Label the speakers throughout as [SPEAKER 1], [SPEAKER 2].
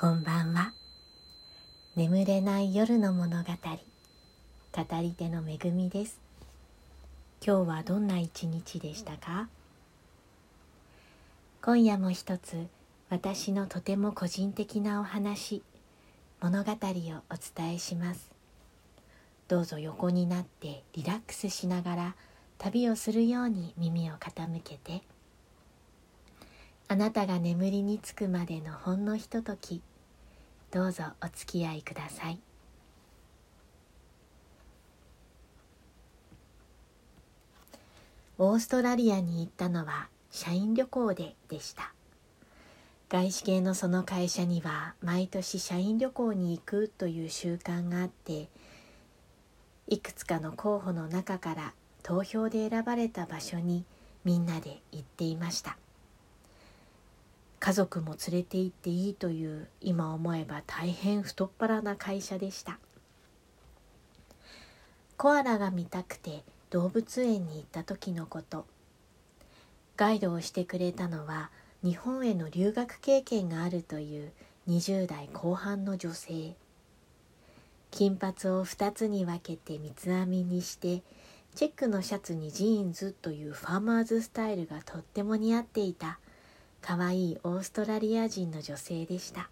[SPEAKER 1] こんばんは。眠れない夜の物語。語り手のめぐみです。今日はどんな一日でしたか？今夜も一つ私のとても個人的なお話物語をお伝えします。どうぞ横になってリラックスしながら旅をするように耳を傾けて。あなたが眠りにつくまでのほんのひとときどうぞお付き合いください。オーストラリアに行ったのは社員旅行ででした。外資系のその会社には毎年社員旅行に行くという習慣があっていくつかの候補の中から投票で選ばれた場所にみんなで行っていました。家族も連れて行っていいという今思えば大変太っ腹な会社でした。コアラが見たくて動物園に行った時のこと。ガイドをしてくれたのは日本への留学経験があるという20代後半の女性。金髪を2つに分けて三つ編みにしてチェックのシャツにジーンズというファーマーズスタイルがとっても似合っていた。可愛いオーストラリア人の女性でした。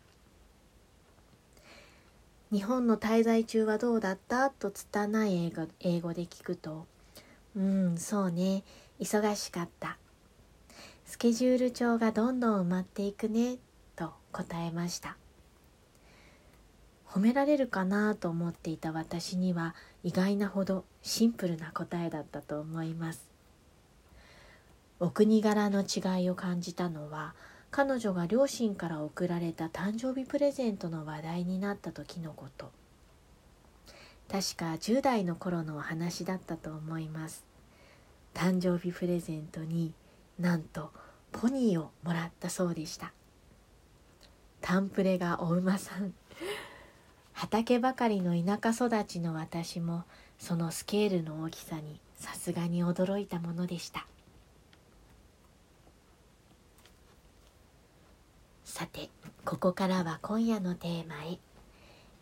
[SPEAKER 1] 日本の滞在中はどうだった？と拙い英語英語で聞くと「うんそうね。忙しかった」「スケジュール帳がどんどん埋まっていくね」と答えました。褒められるかな？と思っていた私には意外なほどシンプルな答えだったと思います。お国柄の違いを感じたのは彼女が両親から贈られた誕生日プレゼントの話題になった時のこと。確か10代の頃のお話だったと思います。誕生日プレゼントになんとポニーをもらったそうでした。タンプレがお馬さん。畑ばかりの田舎育ちの私もそのスケールの大きさにさすがに驚いたものでした。さてここからは今夜のテーマへ。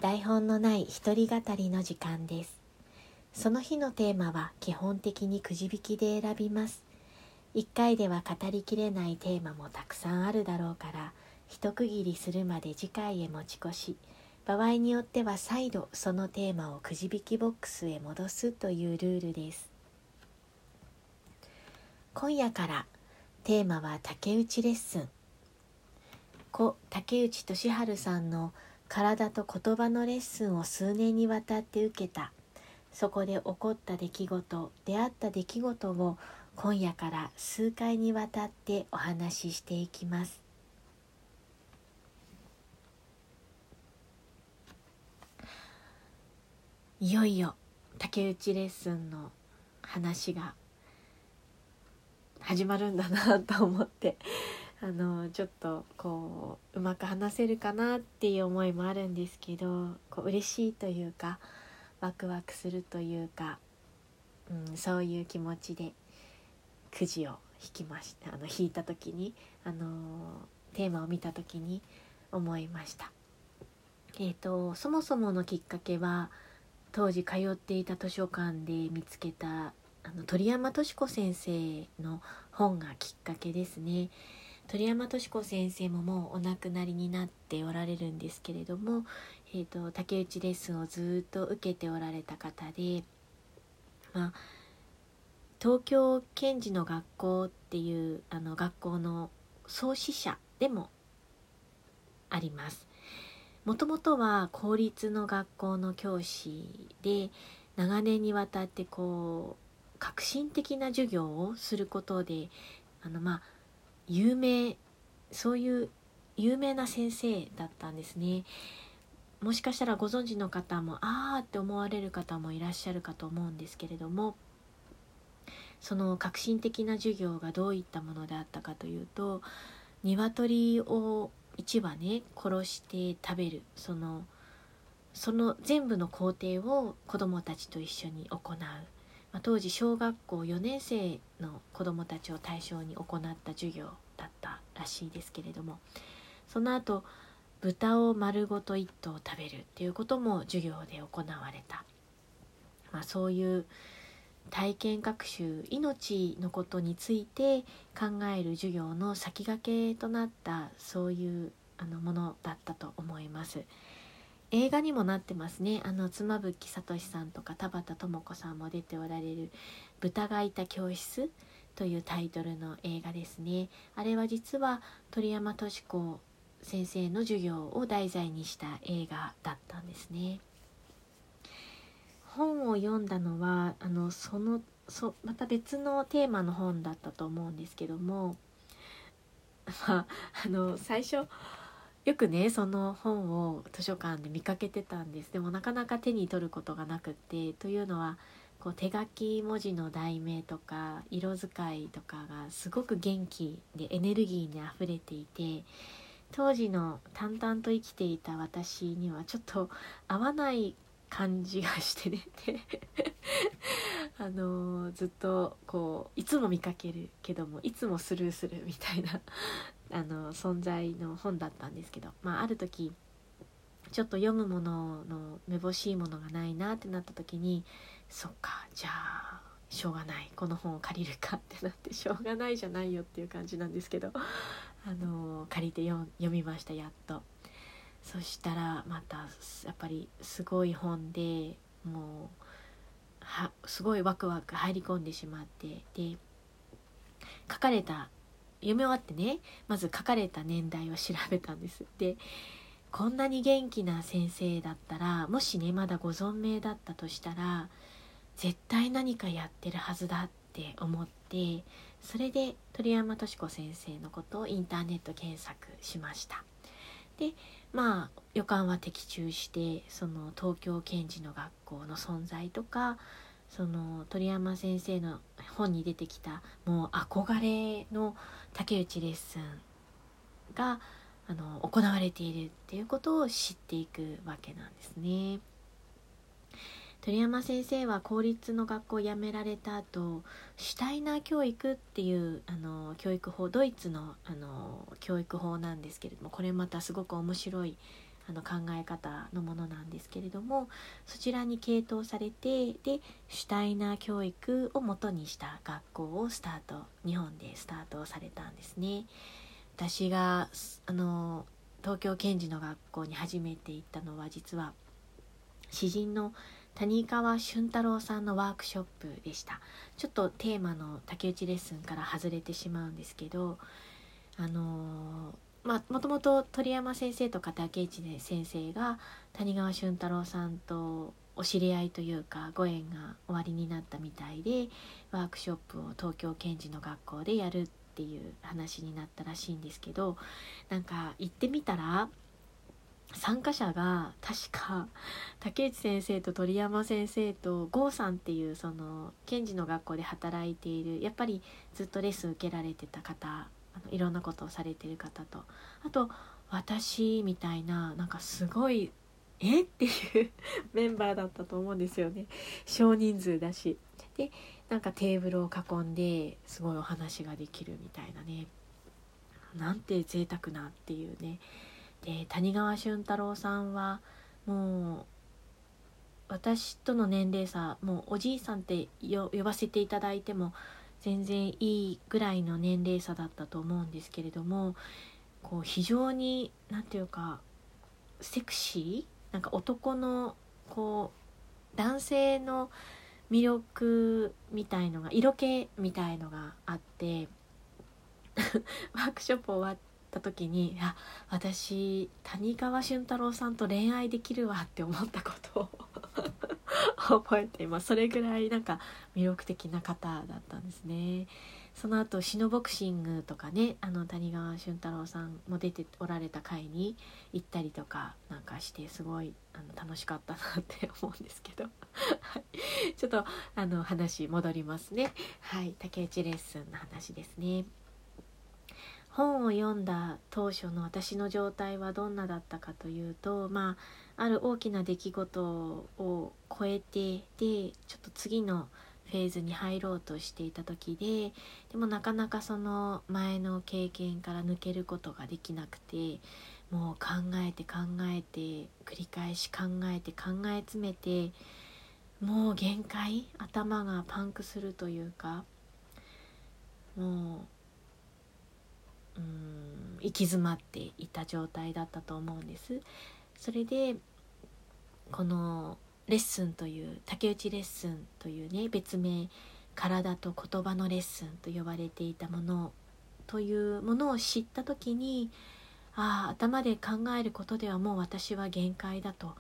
[SPEAKER 1] 台本のない一人語りの時間です。その日のテーマは基本的にくじ引きで選びます。1回では語りきれないテーマもたくさんあるだろうから一区切りするまで次回へ持ち越し。場合によっては再度そのテーマをくじ引きボックスへ戻すというルールです。今夜からテーマは竹内レッスン。故竹内俊治さんの体と言葉のレッスンを数年にわたって受けた。そこで起こった出来事出会った出来事を今夜から数回にわたってお話ししていきます。いよいよ竹内レッスンの話が始まるんだなと思って。あのちょっとこううまく話せるかなっていう思いもあるんですけどこう嬉しいというかワクワクするというか、うん、そういう気持ちでくじを引きましたあの引いた時にあのテーマを見た時に思いました。えーと、そもそものきっかけは当時通っていた図書館で見つけたあの鳥山敏子先生の本がきっかけですね。鳥山敏子先生ももうお亡くなりになっておられるんですけれども、えーと、竹内レッスンをずっと受けておられた方で、まあ、東京検事の学校っていうあの学校の創始者でもあります。もともとは公立の学校の教師で長年にわたってこう革新的な授業をすることであのまあ有名そういう有名な先生だったんですね。もしかしたらご存知の方もああって思われる方もいらっしゃるかと思うんですけれどもその革新的な授業がどういったものであったかというと鶏を1羽ね殺して食べるそのその全部の工程を子どもたちと一緒に行う。まあ、当時小学校4年生の子どもたちを対象に行った授業だったらしいですけれどもその後豚を丸ごと1頭食べるっていうことも授業で行われた、まあ、そういう体験学習命のことについて考える授業の先駆けとなったそういうあのものだったと思います。映画にもなってますね。あの妻夫木聡さんとか田畑智子さんも出ておられる「豚がいた教室」というタイトルの映画ですね。あれは実は鳥山敏子先生の授業を題材にした映画だったんですね。本を読んだのはあのそのそまた別のテーマの本だったと思うんですけども。まああの最初よくねその本を図書館で見かけてたんです。でもなかなか手に取ることがなくってというのはこう手書き文字の題名とか色使いとかがすごく元気でエネルギーにあふれていて当時の淡々と生きていた私にはちょっと合わない感じがしてね。あのー、ずっとこういつも見かけるけどもいつもスルーするみたいなあの存在の本だったんですけど、まあ、ある時ちょっと読むもののめぼしいものがないなってなった時にそっかじゃあしょうがないこの本を借りるかってなって しょうがないじゃないよっていう感じなんですけどあの借りて読みましたやっと。そしたらまたやっぱりすごい本でもうはすごいワクワク入り込んでしまってで書かれた読み終わってねまず書かれた年代を調べたんです。でこんなに元気な先生だったらもしねまだご存命だったとしたら絶対何かやってるはずだって思ってそれで鳥山敏子先生のことをインターネット検索しました。でまあ予感は的中してその東京検事の学校の存在とかその鳥山先生の本に出てきたもう憧れの竹内レッスンがあの行われているっていうことを知っていくわけなんですね。鳥山先生は公立の学校を辞められた後シュタイナー教育っていうあの教育法ドイツのあの教育法なんですけれどもこれまたすごく面白いあの考え方のものなんですけれどもそちらに傾倒されてでシュタイナー教育をもとにした学校をスタート日本でスタートされたんですね。私があの東京検事の学校に初めて行ったのは実は詩人の谷川俊太郎さんのワークショップでしたちょっとテーマの竹内レッスンから外れてしまうんですけどあのまあもともと鳥山先生とか竹内先生が谷川俊太郎さんとお知り合いというかご縁が終わりになったみたいでワークショップを東京検事の学校でやるっていう話になったらしいんですけどなんか行ってみたら参加者が確か竹内先生と鳥山先生と郷さんっていうその検事の学校で働いているやっぱりずっとレッスン受けられてた方あのいろんなことをされてる方と。あと私みたいななんかすごいえ？っていう メンバーだったと思うんですよね。少人数だし。でなんかテーブルを囲んですごいお話ができるみたいなね。なんて贅沢なっていうね。で谷川俊太郎さんはもう私との年齢差もうおじいさんって呼ばせていただいても全然いいぐらいの年齢差だったと思うんですけれどもこう非常に何て言うかセクシーなんか男のこう男性の魅力みたいのが色気みたいのがあって ワークショップ終わった時にあ私谷川俊太郎さんと恋愛できるわって思ったことを。覚えています。それぐらいなんか魅力的な方だったんですね。その後シノボクシングとかねあの谷川俊太郎さんも出ておられた回に行ったりとかなんかしてすごいあの楽しかったなって思うんですけど。ちょっとあの話戻りますね。はい。竹内レッスンの話ですね。本を読んだ当初の私の状態はどんなだったかというとまあある大きな出来事を超えてでちょっと次のフェーズに入ろうとしていた時ででもなかなかその前の経験から抜けることができなくてもう考えて考えて繰り返し考えて考え詰めてもう限界頭がパンクするというかもううん行き詰まっていた状態だったと思うんです。それでこのレッスンという竹内レッスンというね別名体と言葉のレッスンと呼ばれていたものというものを知った時にああ頭で考えることではもう私は限界だと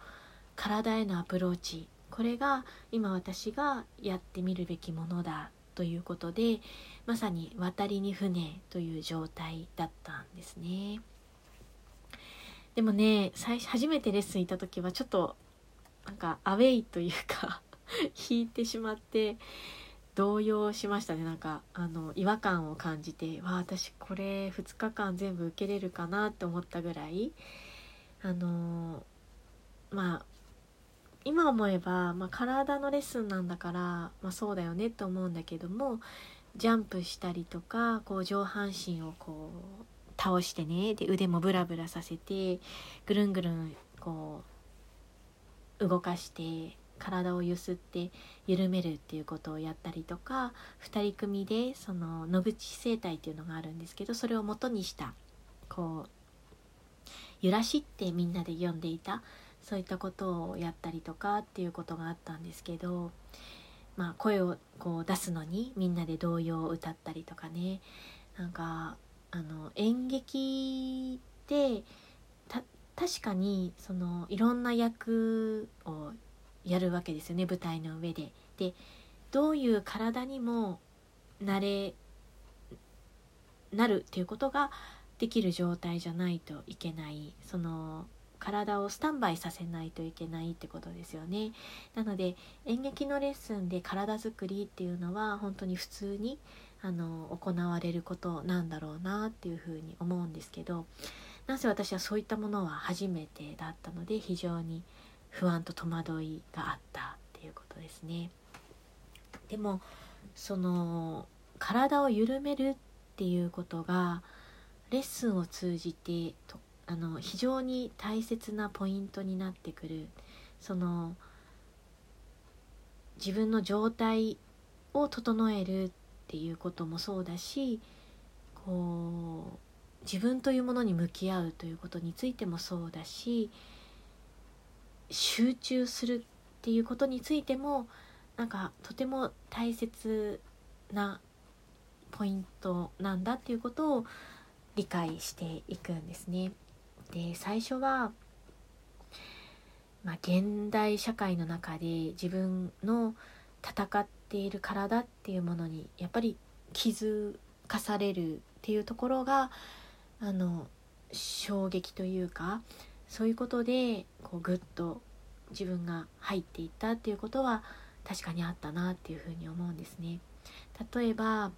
[SPEAKER 1] 体へのアプローチこれが今私がやってみるべきものだということでまさに渡りに船という状態だったんですね。でもね最初初めてレッスン行った時はちょっとなんかアウェイというか 引いてしまって動揺しましたね。なんかあの違和感を感じてわあ私これ2日間全部受けれるかなって思ったぐらい。あのまあ今思えば、まあ、体のレッスンなんだから、まあ、そうだよねと思うんだけどもジャンプしたりとかこう上半身をこう倒してね。で腕もブラブラさせてぐるんぐるんこう動かして体をゆすって緩めるっていうことをやったりとか2人組でその野口生態っていうのがあるんですけどそれを元にしたこう揺らしってみんなで読んでいたそういったことをやったりとかっていうことがあったんですけど、まあ、声をこう出すのにみんなで童謡を歌ったりとかね。なんかあの演劇って確かにそのいろんな役をやるわけですよね舞台の上で。でどういう体にもなれなるっていうことができる状態じゃないといけないその体をスタンバイさせないといけないってことですよね。なので演劇のレッスンで体づくりっていうのは本当に普通にあの行われることなんだろうなっていうふうに思うんですけどなぜ私はそういったものは初めてだったので非常に不安と戸惑いがあったっていうことですね。でもその体を緩めるっていうことがレッスンを通じてとあの非常に大切なポイントになってくるその自分の状態を整えるっっていうこともそうだしこう自分というものに向き合うということについてもそうだし集中するっていうことについてもなんかとても大切なポイントなんだっていうことを理解していくんですね。で最初は、まあ、現代社会の中で自分の戦っている体っていうものにやっぱり気づかされるっていうところがあの衝撃というかそういうことでこうグッと自分が入っていったっていうことは確かにあったなっていうふうに思うんですね。例えば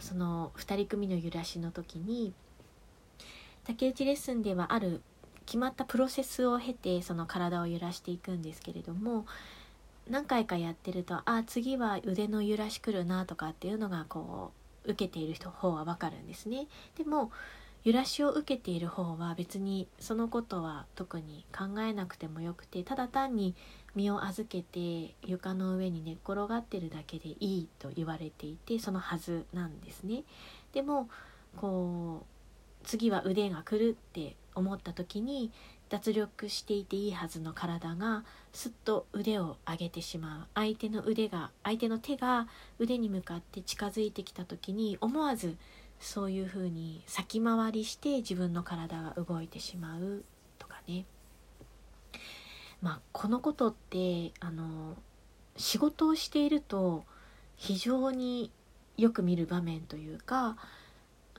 [SPEAKER 1] その2人組の揺らしの時に竹内レッスンではある決まったプロセスを経てその体を揺らしていくんですけれども何回かやってるとあ次は腕の揺らしくるなとかっていうのがこう受けている人方は分かるんですね。でも揺らしを受けている方は別にそのことは特に考えなくてもよくてただ単に身を預けて床の上に寝っ転がってるだけでいいと言われていてそのはずなんですね。でもこう次は腕が来るって思った時に脱力していていいはずの体がすっと腕を上げてしまう。相手の腕が相手の手が腕に向かって近づいてきた時に思わずそういうふうに先回りして自分の体が動いてしまうとかね。まあこのことってあの仕事をしていると非常によく見る場面というか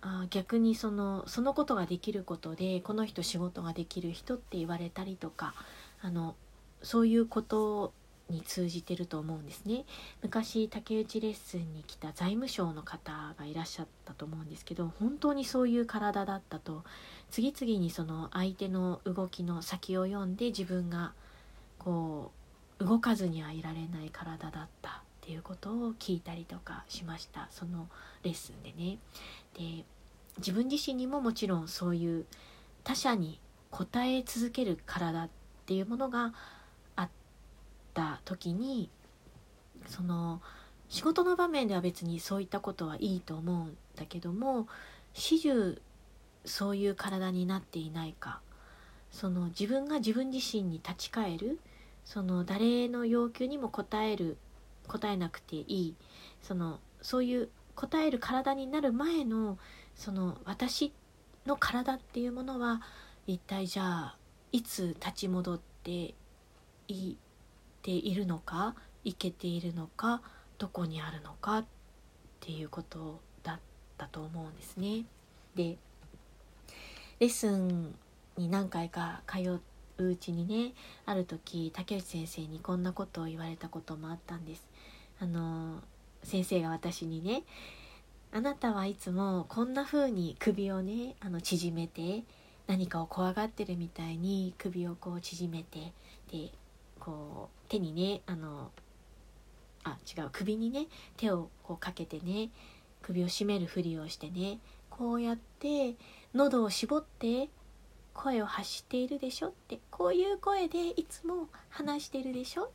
[SPEAKER 1] あ逆にそのそのことができることでこの人仕事ができる人って言われたりとかあのそういうことに通じてると思うんですね昔竹内レッスンに来た財務省の方がいらっしゃったと思うんですけど本当にそういう体だったと次々にその相手の動きの先を読んで自分がこう動かずにはいられない体だったっていうことを聞いたりとかしましたそのレッスンでね。で自分自身にももちろんそういう他者に応え続ける体っていうものがあった時にその仕事の場面では別にそういったことはいいと思うんだけども始終そういう体になっていないかその自分が自分自身に立ち返るその誰の要求にも応える答えなくていいそのそういう答える体になる前のその私の体っていうものは一体じゃあいつ立ち戻っていているのかいけているのかどこにあるのかっていうことだったと思うんですね。でレッスンに何回か通ううちにねある時竹内先生にこんなことを言われたこともあったんです。あの先生が私にねあなたはいつもこんな風に首をねあの縮めて何かを怖がってるみたいに首をこう縮めてでこう手にねあのあ違う首にね手をこうかけてね首を絞めるふりをしてねこうやって喉を絞って声を発しているでしょってこういう声でいつも話してるでしょっ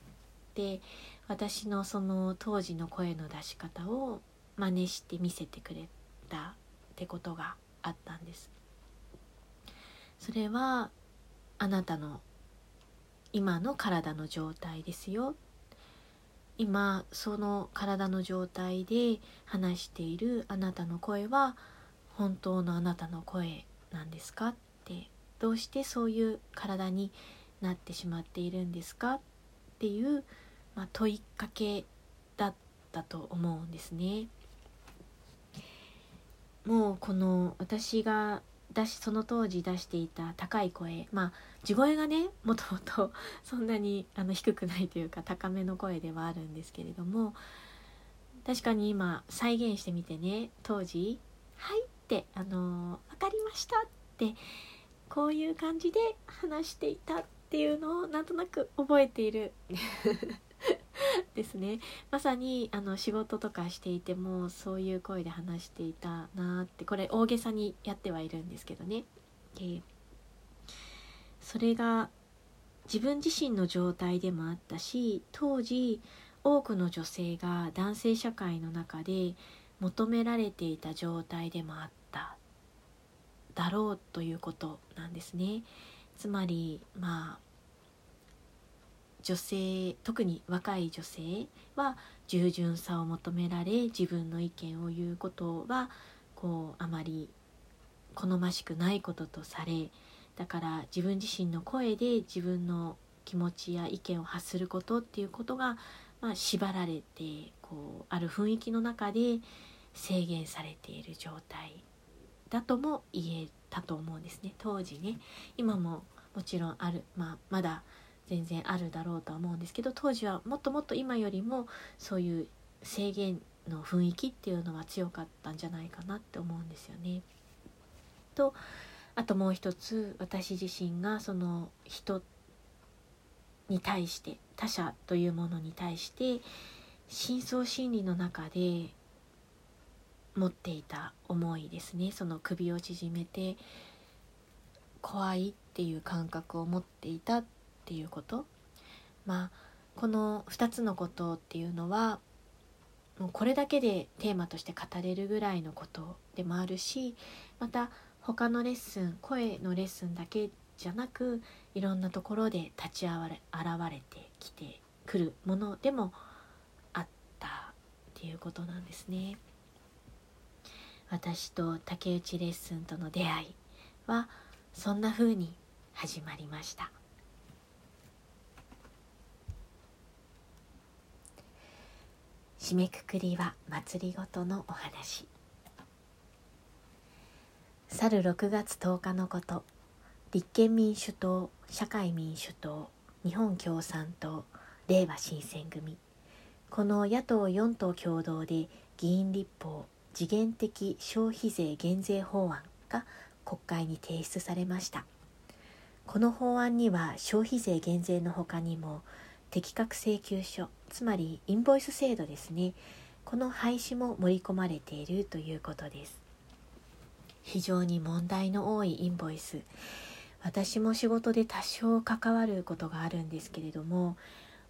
[SPEAKER 1] て私のその当時の声の出し方を真似して見せてくれたってことがあったんですそれはあなたの今の体の状態ですよ今その体の状態で話しているあなたの声は本当のあなたの声なんですかってどうしてそういう体になってしまっているんですかっていう、まあ、問いかけだったと思うんですね。もうこの私が出しその当時出していた高い声まあ地声がねもともと そんなにあの低くないというか高めの声ではあるんですけれども確かに今再現してみてね当時「はい」って「あの分かりました」ってこういう感じで話していたっていうのをなんとなく覚えている。ですねまさにあの仕事とかしていてもそういう声で話していたなってこれ大げさにやってはいるんですけどね。でそれが自分自身の状態でもあったし当時多くの女性が男性社会の中で求められていた状態でもあっただろうということなんですね。つまりまあ女性特に若い女性は従順さを求められ自分の意見を言うことはこうあまり好ましくないこととされだから自分自身の声で自分の気持ちや意見を発することっていうことが、まあ、縛られてこうある雰囲気の中で制限されている状態だとも言えたと思うんですね。当時ね。今ももちろんある、まあ、まだ全然あるだろうとは思うんですけど当時はもっともっと今よりもそういう制限の雰囲気っていうのは強かったんじゃないかなって思うんですよね。とあともう一つ私自身がその人に対して他者というものに対して深層心理の中で持っていた思いですねその首を縮めて怖いっていう感覚を持っていたっていうこと？まあこの2つのことっていうのはもうこれだけでテーマとして語れるぐらいのことでもあるしまた他のレッスン声のレッスンだけじゃなくいろんなところで立ち現れ現れてきてくるものでもあったっていうことなんですね。私と竹内レッスンとの出会いはそんな風に始まりました。締めくくりは祭りごとのお話。去る6月10日のこと。立憲民主党社会民主党日本共産党れいわ新選組。この野党4党共同で議員立法次元的消費税減税法案が国会に提出されました。この法案には消費税減税のほかにも適格請求書つまりインボイス制度ですね。この廃止も盛り込まれているということです。非常に問題の多いインボイス。私も仕事で多少関わることがあるんですけれども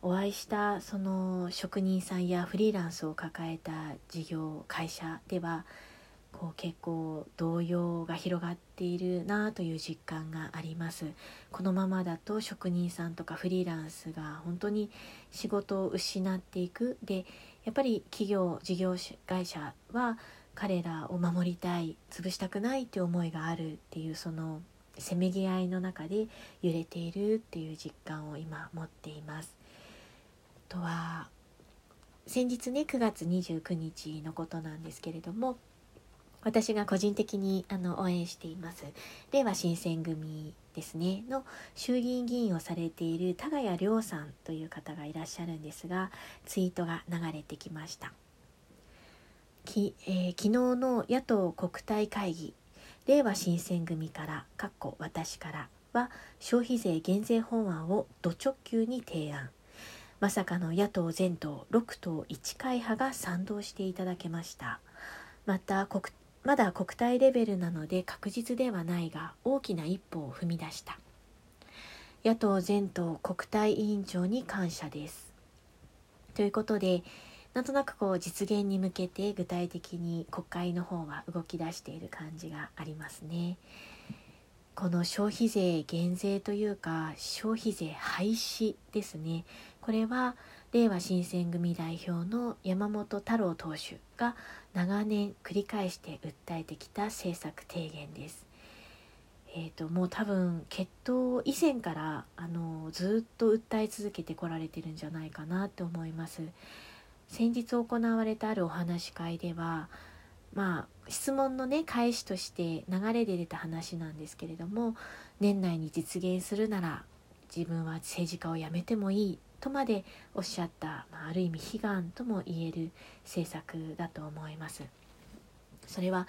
[SPEAKER 1] お会いしたその職人さんやフリーランスを抱えた事業会社ではこう結構動揺が広がっているなという実感がありますこのままだと職人さんとかフリーランスが本当に仕事を失っていくでやっぱり企業事業会社は彼らを守りたい潰したくないって思いがあるっていうそのせめぎ合いの中で揺れているっていう実感を今持っています。あとは先日ね9月29日のことなんですけれども私が個人的にあの応援しています。令和新選組ですね。の衆議院議員をされている田谷亮さんという方がいらっしゃるんですがツイートが流れてきました。き、えー、昨日の野党国対会議。令和新選組からかっこ私からは消費税減税法案を土直球に提案。まさかの野党全党6党1会派が賛同していただけました。また国まだ国体レベルなので確実ではないが大きな一歩を踏み出した野党全党国対委員長に感謝ですということでなんとなくこう実現に向けて具体的に国会の方は動き出している感じがありますね。この消費税減税というか消費税廃止ですねこれは令和新選組代表の山本太郎党首が長年繰り返して訴えてきた政策提言です。えーと、もう多分決闘以前からあのずっと訴え続けてこられてるんじゃないかなと思います。先日行われたあるお話し会ではまあ質問のね返しとして流れで出た話なんですけれども年内に実現するなら自分は政治家を辞めてもいいとまでおっしゃった、まあ、ある意味悲願とも言える政策だと思います。それは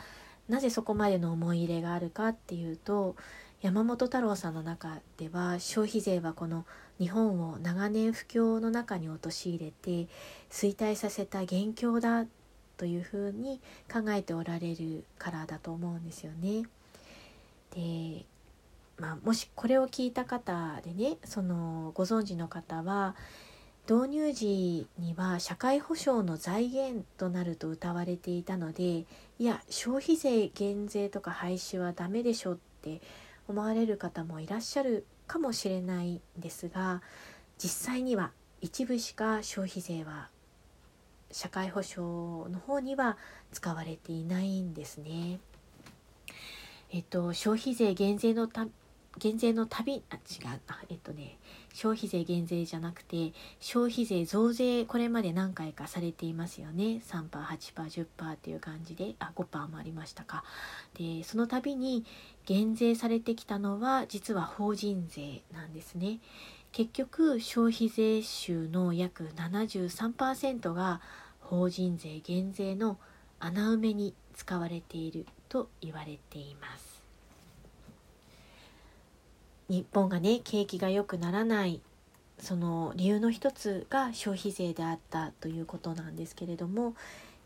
[SPEAKER 1] なぜそこまでの思い入れがあるかっていうと山本太郎さんの中では消費税はこの日本を長年不況の中に陥れて衰退させた元凶だというふうに考えておられるからだと思うんですよね。で、まあ、もしこれを聞いた方でねそのご存知の方は導入時には社会保障の財源となると謳われていたのでいや消費税減税とか廃止はダメでしょって思われる方もいらっしゃるかもしれないんですが実際には一部しか消費税は社会保障の方には使われていないんですね。えっと消費税減税のた減税のたびあ違う。あえっとね消費税減税じゃなくて消費税増税これまで何回かされていますよね。3%8%10% っていう感じであ5%もありましたか。でその度に減税されてきたのは実は法人税なんですね。結局消費税収の約73%が法人税減税の穴埋めに使われていると言われています日本がね景気が良くならないその理由の一つが消費税であったということなんですけれども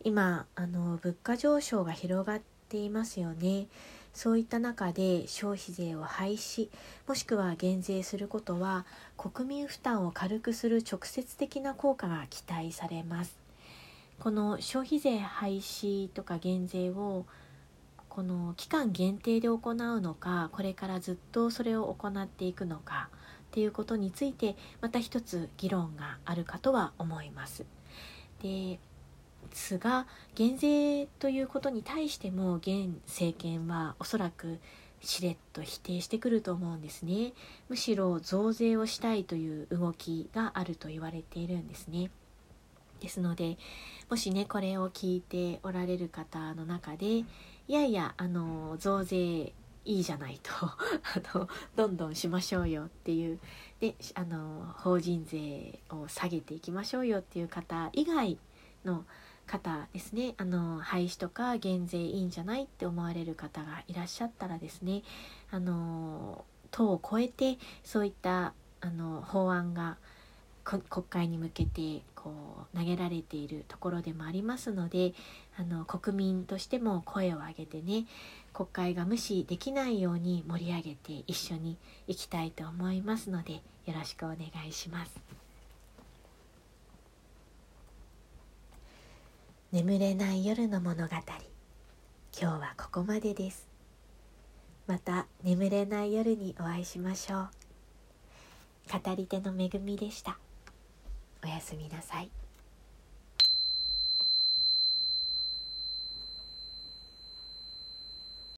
[SPEAKER 1] 今あの物価上昇が広がっていますよね。そういった中で消費税を廃止もしくは減税することは国民負担を軽くする直接的な効果が期待されますこの消費税廃止とか減税をこの期間限定で行うのかこれからずっとそれを行っていくのかっていうことについてまた一つ議論があるかとは思います。でですが減税ということに対しても現政権はおそらくしれっと否定してくると思うんですね。むしろ増税をしたいという動きがあると言われているんですね。ですのでもしねこれを聞いておられる方の中でいやいやあの増税いいじゃないと あのどんどんしましょうよっていうであの法人税を下げていきましょうよっていう方以外の方ですねあの廃止とか減税いいんじゃないって思われる方がいらっしゃったらですねあの党を超えてそういったあの法案が国会に向けてこう投げられているところでもありますのであの国民としても声を上げてね国会が無視できないように盛り上げて一緒にいきたいと思いますのでよろしくお願いします。眠れない夜の物語。今日はここまでです。また眠れない夜にお会いしましょう。語り手の恵みでした。おやすみなさい。